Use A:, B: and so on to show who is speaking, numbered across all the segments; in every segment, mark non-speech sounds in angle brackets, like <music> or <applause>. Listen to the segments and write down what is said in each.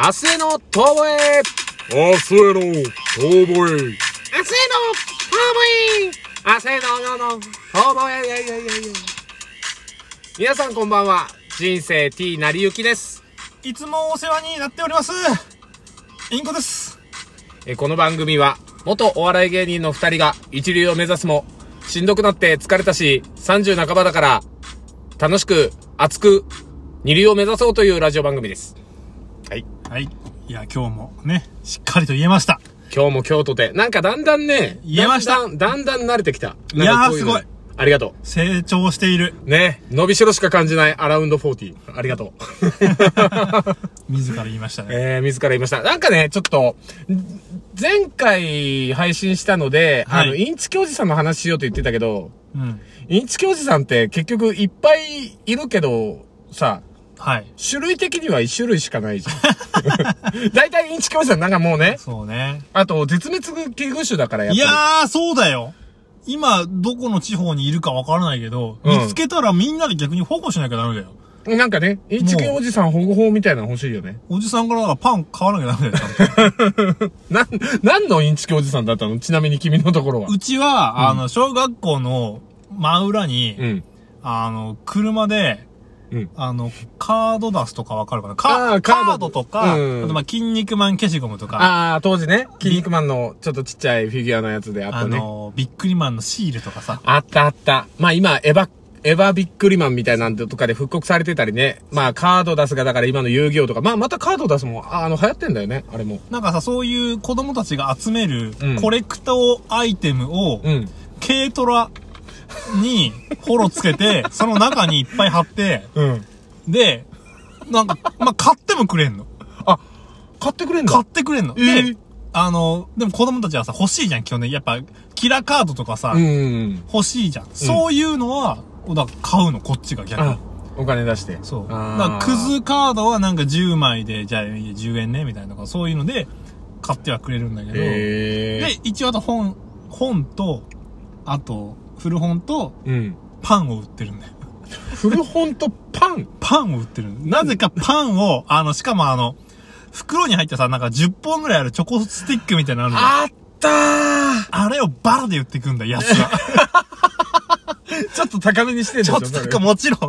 A: 明日への遠吠え
B: 明日への遠吠え。
A: 明日への遠吠え明日への遠吠えいやいやいやいや皆さんこんばんは。人生 T なりゆきです。
C: いつもお世話になっております。インコです。
A: えーこの番組は、元お笑い芸人の二人が一流を目指すも、しんどくなって疲れたし、30半ばだから、楽しく、熱く、二流を目指そうというラジオ番組です。はい。
C: はい。いや、今日もね、しっかりと言えました。
A: 今日も京都で、なんかだんだんね、
C: 言えました
A: だんだん、だんだん慣れてきた。
C: いやーすごい。
A: ありがと
C: 成長している。
A: う。ね、伸びしろしか感じないアラウンド40。ありがとう。<laughs>
C: 自ら言いましたね。
A: えー、自ら言いました。なんかね、ちょっと、前回配信したので、
C: はい
A: あの、インチキおじさんの話しようと言ってたけど、
C: うん。
A: インチキおじさんって結局いっぱいいるけど、さ、
C: はい。
A: 種類的には一種類しかないじゃん。<laughs> 大体インチキおじさんなんかもうね、
C: そうね。
A: あと絶滅危惧種だからやっぱり。
C: いやー、そうだよ。今、どこの地方にいるかわからないけど、
A: うん
C: 見つけたらみんなで逆に保護しなきゃダメだよ。
A: なんかね、インチキおじさん保護法みたいなの欲しいよね。
C: おじさんからだからパン買わなきゃダメだよ <laughs> ちゃんと。
A: なん、何のインチキおじさんだったの？ちなみに君のところは。
C: うちは、あの、小学校の真裏に、
A: うん。
C: あの、車で、
A: うん
C: あの、カード出すとかわかるかな？
A: あ
C: カ
A: ーカード
C: とか、
A: うん
C: あとまあ、筋肉マン消しゴムとか、
A: ああ、当時ね、キン肉マンのちょっとちっちゃいフィギュアのやつであった
C: あ
A: ね。
C: の、ビックリマンのシールとかさ、
A: あったあった。まあ今、エヴァ、エヴァビックリマンみたいなんとかで復刻されてたりね。まあカード出すがだから今の遊戯王とか。まあまたカード出すもああの流行ってんだよね、あれも。
C: なんかさ、そういう子供たちが集める
A: うん
C: コレクトアイテムを、
A: うん。
C: 軽トラにホロつけて、その中にいっぱい貼って、
A: うん。
C: で、なんか、まあ、買ってもくれんの。
A: あ、買ってくれんだ。
C: 買ってくれんの。
A: えー
C: で、あの、でも子供たちはさ、欲しいじゃん、基本ね。やっぱ、キラカードとかさ、
A: うん。
C: 欲しいじゃん。そういうのは、だ買うの、こっちが逆に
A: あ。、お金出して。
C: そう。だから、クズカードはなんか10枚で、じゃあ10円ね、みたいな、そういうので、買ってはくれるんだけど、
A: へ
C: で、一応あと本、本と、あと、古本と、
A: え。うん。
C: パンを売ってるんだよ。
A: 古本とパン？
C: パンを売ってる。なぜかパンを、あの、しかもあの、袋に入ってさ、なんか10本ぐらいあるチョコスティックみたいなのあるじゃん
A: あったー
C: あれをバラで売ってくんだ、安は。<laughs>
A: ちょっと高めにしてん
C: ちょっとなんかもちろん、そ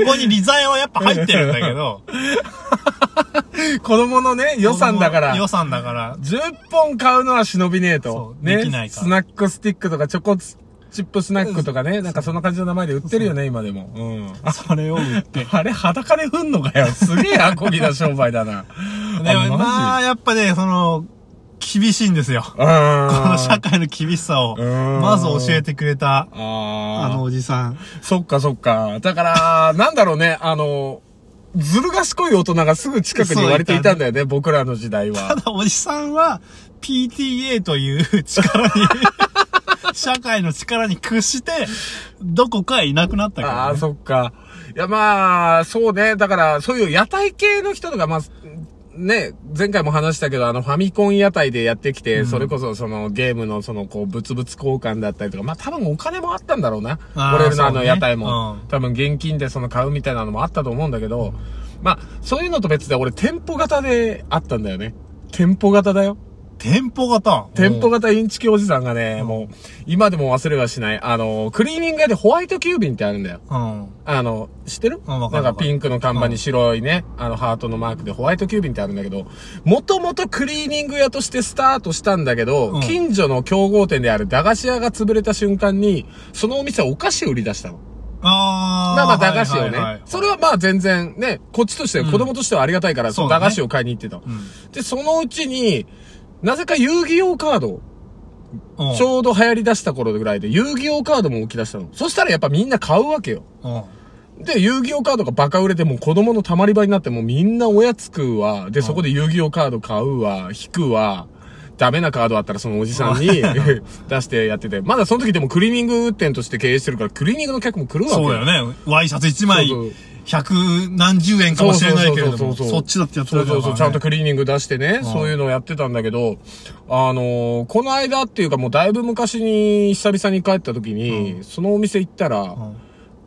C: こに利材はやっぱ入ってるんだけど、<laughs>
A: 子供のね、予算だから。
C: 予算だから。
A: 10本買うのは忍びねえと
C: そ。う
A: ね。
C: できないから
A: スナックスティックとかチョコチップスナックとかね。なんかそんな感じの名前で売ってるよね、今でも。うん。
C: それを売って。<laughs>
A: あれ裸で踏んのかよ。すげえアコギな商売だな。
C: でも、まあ、
A: あ、
C: やっぱね、その、厳しいんですよ。
A: マジうん。
C: この社会の厳しさを、
A: うん
C: まず教えてくれた、
A: ああ
C: あのおじさん。
A: そっかそっか。だから、なんだろうね、あの、ずる賢い大人がすぐ近くに割れていたんだよね、僕らの時代は。
C: ただ、おじさんは、PTA という力に、社会の力に屈して、どこかへいなくなったから、
A: ああ、
C: ね。
A: そっか。いや、まあ、そうね。だから、そういう屋台系の人とか、まあ、ね、前回も話したけど、あの、ファミコン屋台でやってきて、
C: うん
A: それこそ、その、ゲームの、その、こう、物々交換だったりとか、まあ、多分お金もあったんだろうな。俺らのあの屋台も。
C: うん
A: 多分現金でその買うみたいなのもあったと思うんだけど、まあ、そういうのと別で俺、店舗型であったんだよね。店舗型だよ。
C: 店舗型。
A: 店舗型インチキおじさんがね、もう、今でも忘れはしない。あの、クリーニング屋でホワイト急便ってあるんだよ。
C: うん。
A: あの、知ってる？
C: うん
A: なんかピンクの看板に白いね、あのハートのマークでホワイト急便ってあるんだけど、もともとクリーニング屋としてスタートしたんだけど、
C: うん
A: 近所の競合店である駄菓子屋が潰れた瞬間に、そのお店はお菓子を売り出したの。
C: あー。
A: まあまあ駄菓子をね。
C: はいはいはい
A: それはまあ全然ね、こっちとして、
C: うん
A: 子供としてはありがたいから、その駄菓子を買いに行ってたの。
C: うん
A: で、そのうちに、なぜか遊戯王カード、
C: うん。
A: ちょうど流行り出した頃ぐらいで遊戯王カードも起き出したの。そしたらやっぱみんな買うわけよ。
C: うん。
A: で、遊戯王カードがバカ売れて、もう子供の溜まり場になって、もうみんなおやつ食うわ。で、そこで遊戯王カード買うわ、引くわ。ダメなカードあったらそのおじさんに <laughs> 出してやってて。まだその時でもクリーニング店として経営してるから、クリーニングの客も来るわけ
C: そうだよね。ワイシャツ1枚
A: そうそう、
C: 百何十円かもしれないけれども、
A: そ
C: っちだってやって
A: そうそうそう、ちゃんとクリーニング出してね、
C: ん。
A: そういうのをやってたんだけど、あのーこの間っていうかもうだいぶ昔に久々に帰った時に、そのお店行ったら、
C: ん。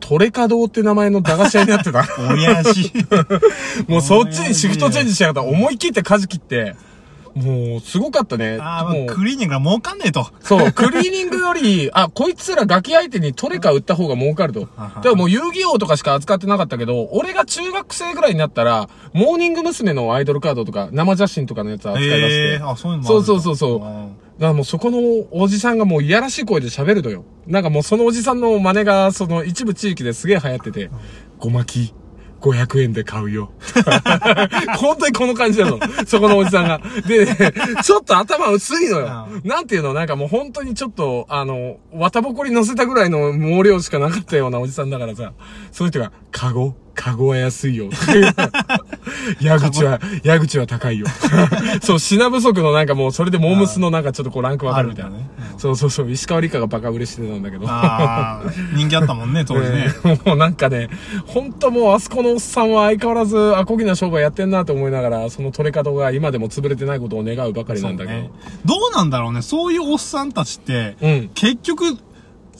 A: とトレカドーって名前の駄菓子屋になってた。<laughs>
C: 親父。<laughs>
A: もうそっちにシフトチェンジしやがった。思い切って舵切って、もう、すごごかったね。
C: ああ、
A: もう
C: まあ、クリーニングが儲かんねえと。
A: そう、クリーニングより、<laughs> あ、こいつらガキ相手にトレカ売った方が儲かると。
C: は
A: でももう遊戯王とかしか扱ってなかったけど、俺が中学生ぐらいになったら、モーニング娘。のアイドルカードとか、生写真とかのやつ扱い出して。
C: ええあ、そういうの
A: そうそうそうそう。だからもうそこのおじさんがもういやらしい声で喋るのよ。なんかもうそのおじさんの真似が、その一部地域ですげえ流行ってて、ごまき、500円で買うよ。本当にこの感じなの。そこのおじさんが。で、ね、ちょっと頭薄いのよ。なんていうの？なんかもう本当にちょっと、あの、綿ぼこり乗せたぐらいの毛量しかなかったようなおじさんだからさ、そういう人が、カゴ？カゴは安いよ。矢口は、矢口は高いよ。<laughs> そう、品不足のなんかもう、それでモームスのなんかちょっとこうランクわかるみたいな。
C: ね
A: そうそうそう、石川理香がバカ売れしてたんだけど。
C: ああ、人気あったもんね、当時ね。
A: ね <laughs> もうなんかね、ほんともうあそこのおっさんは相変わらずアコギな商売やってんなと思いながら、その取れ方が今でも潰れてないことを願うばかりなんだけど。
C: そうねどうなんだろうね。そういうおっさんたちって、
A: うん。
C: 結局、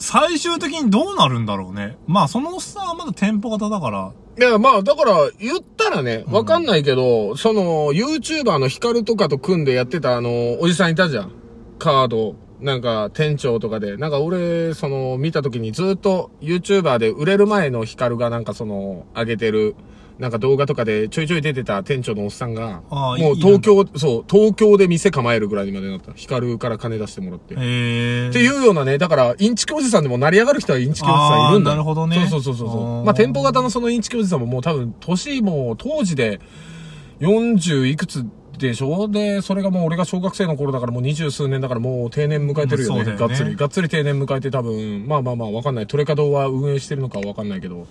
C: 最終的にどうなるんだろうね。まあ、そのおっさんはまだ店舗型だから、
A: いや、まあ、だから、言ったらね、わかんないけど、その、YouTuber のヒカルとかと組んでやってたあの、おじさんいたじゃん。カード。なんか、店長とかで。なんか俺、その、見た時にずっと YouTuber で売れる前のヒカルがなんかその、上げてる、なんか動画とかでちょいちょい出てた店長のおっさんが、もう東京、そう、東京で店構えるぐらいにまでなった。ヒカルから金出してもらって。っていうようなね、だから、インチキおじさんでも成り上がる人はインチキおじさんいるんだ
C: なるほどね
A: そうそうそうそう。まあ、店舗型のそのインチキおじさんももう多分、年も当時で40いくつでしょで、それがもう俺が小学生の頃だからもう二十数年だからもう定年迎えてるよね。
C: よね
A: がっつり。がっつり定年迎えて多分、まあまあまあわかんない。トレカドは運営してるのかはわかんないけど。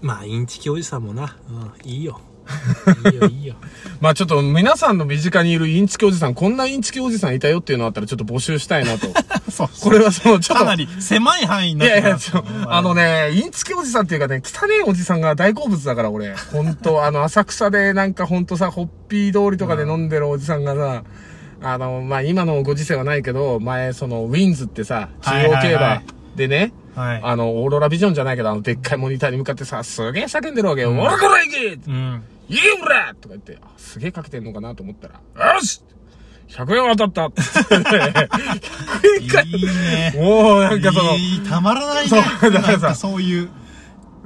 C: まあ、インチキおじさんもな、うん、いいよ。<laughs> いいよ、いいよ。
A: まあちょっと皆さんの身近にいるインチキおじさん、こんなインチキおじさんいたよっていうのあったらちょっと募集したいなと。<laughs>
C: そう
A: これはその、ちょっと。
C: かなり狭い範囲になって
A: いやいや、
C: ます
A: あの。ね、インチキおじさんっていうかね、汚ねえおじさんが大好物だから、俺。ほんと、<laughs> あの、浅草でなんかほんとさ、ホッピー通りとかで飲んでるおじさんがさ、あの、まあ、今のご時世はないけど、前、その、ウィンズってさ、中
C: はい
A: 央競馬でね、
C: はい。
A: あの、オーロラビジョンじゃないけど、あの、でっかいモニターに向かってさ、すげえ叫んでるわけよ。俺から行け
C: うん。
A: いいよ、俺とか言って、あすげえかけてんのかなと思ったら、よし !100 円当たった !100 円か
C: いいね。
A: もう、なんかその、
C: いいたまらないね。
A: そうだからさ
C: そういう。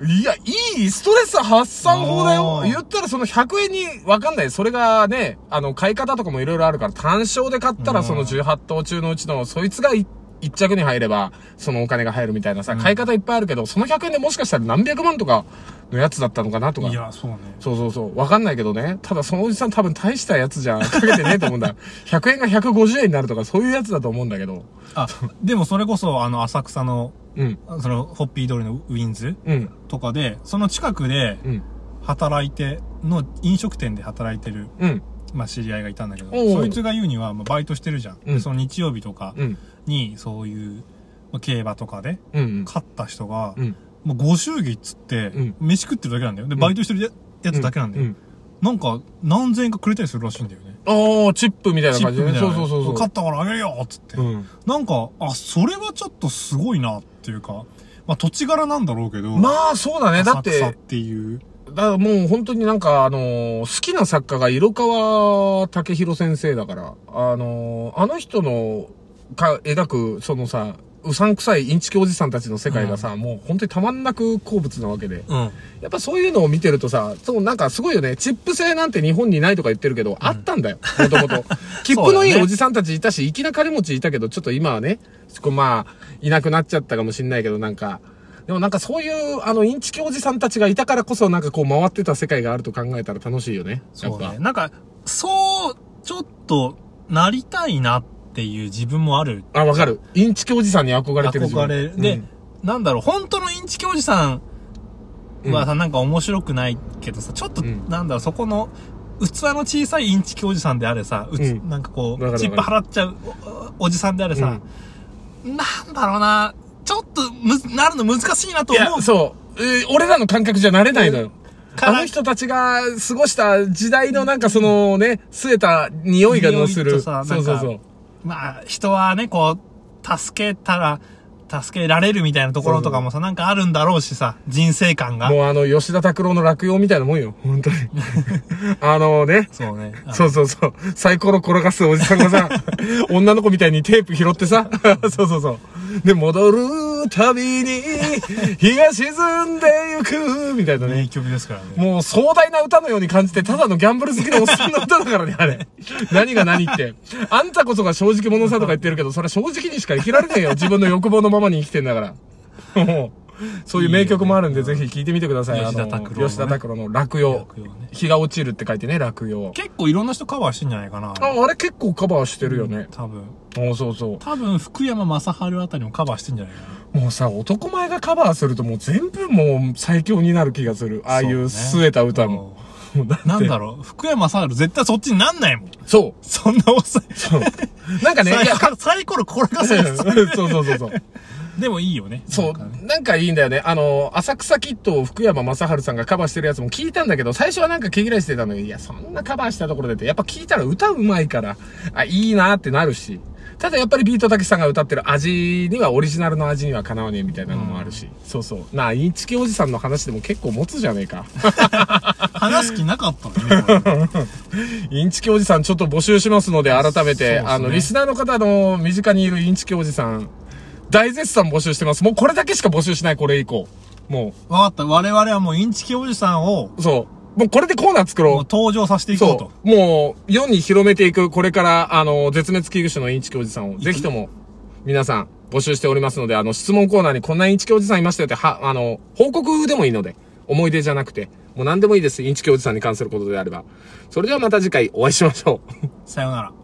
A: いや、いいストレス発散法だよ言ったらその100円に、わかんない。それがね、あの、買い方とかもいろいろあるから、単勝で買ったら
C: うん
A: その18頭中のうちの、そいつがい一着に入れば、そのお金が入るみたいなさ、買い方いっぱいあるけど、その100円でもしかしたら何百万とかのやつだったのかなとか。
C: いや、そうね。
A: そうそうそう。わかんないけどね。ただそのおじさん多分大したやつじゃかけてねえと思うんだ。<laughs> 100円が150円になるとかそういうやつだと思うんだけど。
C: あ、でもそれこそ、あの、浅草の、
A: うん。
C: その、ホッピー通りのウィンズ
A: うん。
C: とかで、その近くで
A: うん。
C: 働いて、の、飲食店で働いてる、
A: うん。
C: まあ、知り合いがいたんだけど、そいつが言うには、まあ、バイトしてるじゃん。
A: うん
C: でその日曜日とか
A: うん。
C: に、そういう、まあ、競馬とかで、
A: うん。
C: 勝った人が、
A: うん。
C: もうご祝儀っつって、
A: うん
C: 飯食ってるだけなんだよ。で、バイトしてるややつだけなんだよ。
A: うん。
C: なんか、何千円かくれたりするらしいんだよね。
A: ああ、チップみたいな感じでね。
C: プみたいな。
A: そうそうそうそう。
C: 勝ったからあげるよっつって。
A: うん。
C: なんか、あ、それはちょっとすごいなっていうか、まあ土地柄なんだろうけど、
A: まあ、そうだね。だっ、
C: 浅草ってていう。
A: だからもう本当になんか、あのー好きな作家が色川武宏先生だから、あのーあの人の、か、描く、そのさ、うさんくさいインチキおじさんたちの世界がさ、もう本当にたまんなく好物なわけで。
C: うん。
A: やっぱそういうのを見てるとさ、そうなんかすごいよね。チップ制なんて日本にないとか言ってるけど、あったんだよ。もともと。切符のいいおじさんたちいたし、粋な金持ちいたけど、ちょっと今はね、こうまあ、いなくなっちゃったかもしんないけど、なんか、でもなんかそういう、あの、インチキおじさんたちがいたからこそ、なんかこう回ってた世界があると考えたら楽しいよね。
C: そうね。なんか、そう、ちょっと、なりたいなっていう自分もある。
A: あ、わかる。インチキおじさんに憧れてる自分
C: 憧れる。で、なんだろう、本当のインチキおじさんはさ、なんか面白くないけどさ、ちょっと、
A: うん
C: なんだろう、そこの、器の小さいインチキおじさんであれさ、うつ
A: うん
C: なんかこう、チップ払っちゃうおおじさんであれさ、なんだろうな、ちょっとむず、なるの難しいなと
A: い
C: 思う
A: や、そう。えー俺らの感覚じゃなれないのよ。あの人たちが過ごした時代のなんかそのね、据えた匂いがのする。そうそうそう。
C: まあ、人はね、こう、助けたら、助けられるみたいなところとかもさ、なんかあるんだろうしさ、人生観が。
A: もうあの、吉田拓郎の落葉みたいなもんよ。本当に。<laughs> あのね。
C: そうね。
A: そうそうそう。サイコロ転がすおじさんがさ、<laughs> 女の子みたいにテープ拾ってさ、<laughs> そうそうそう。で、戻るたびに、日が沈んでゆく、みたいなね
C: 名。曲ですからね。
A: もう壮大な歌のように感じて、ただのギャンブル好きのおっさんの歌だからね、あれ。<laughs> 何が何って。あんたこそが正直者さとか言ってるけど、それは正直にしか生きられねえよ。自分の欲望のままに生きてんだから。もう、そういう名曲もあるんで、ぜひ聴いてみてください。
C: 吉田拓郎
A: 吉田拓郎の落葉。
C: 落葉ね
A: 日が落ちるって書いてね、落葉。
C: 結構いろんな人カバーしてんじゃないかな。
A: あ、あれ結構カバーしてるよね。
C: 多分。
A: おそうそう。
C: 多分、福山雅治あたりもカバーしてんじゃないかな。
A: もうさ、男前がカバーするともう全部もう最強になる気がする。ああいう据えた歌も。もうだ
C: なんだろう、福山雅治絶対そっちになんないもん。
A: そう。
C: そんなおっさん。
A: そう。なんかね、いや、か
C: サイコロこれがそう
A: そうそうそうそう。
C: でもいいよね。
A: そう
C: なんか
A: いいんだよね。あの、浅草キッドを福山雅治さんがカバーしてるやつも聞いたんだけど、最初はなんか毛嫌いしてたのに、いや、そんなカバーしたところでって、やっぱ聞いたら歌うまいから、あ、いいなってなるし。ただやっぱりビートたけしさんが歌ってる味には、オリジナルの味にはかなわねえみたいなのもあるし。そうそう。なあ、インチキおじさんの話でも結構持つじゃねえか。<laughs>
C: 話す気なかったのね。<laughs>
A: インチキおじさんちょっと募集しますので、改めて、
C: ね
A: あの、リスナーの方の身近にいるインチキおじさん、大絶賛募集してます。もうこれだけしか募集しない、これ以降。も
C: わかった。我々はもうインチキおじさんを、
A: う、そう。もうこれでコーナー作ろう
C: もう。登場させていこうと
A: そ。う。もう、世に広めていく、これから、あの、絶滅危惧種のインチキおじさんを、ぜひとも、皆さん、募集しておりますので、あの、質問コーナーにこんなインチキおじさんいましたよって、は、あの、報告でもいいので、思い出じゃなくて、もう何でもいいです。インチキおじさんに関することであれば。それではまた次回お会いしましょう。<laughs>
C: さようなら。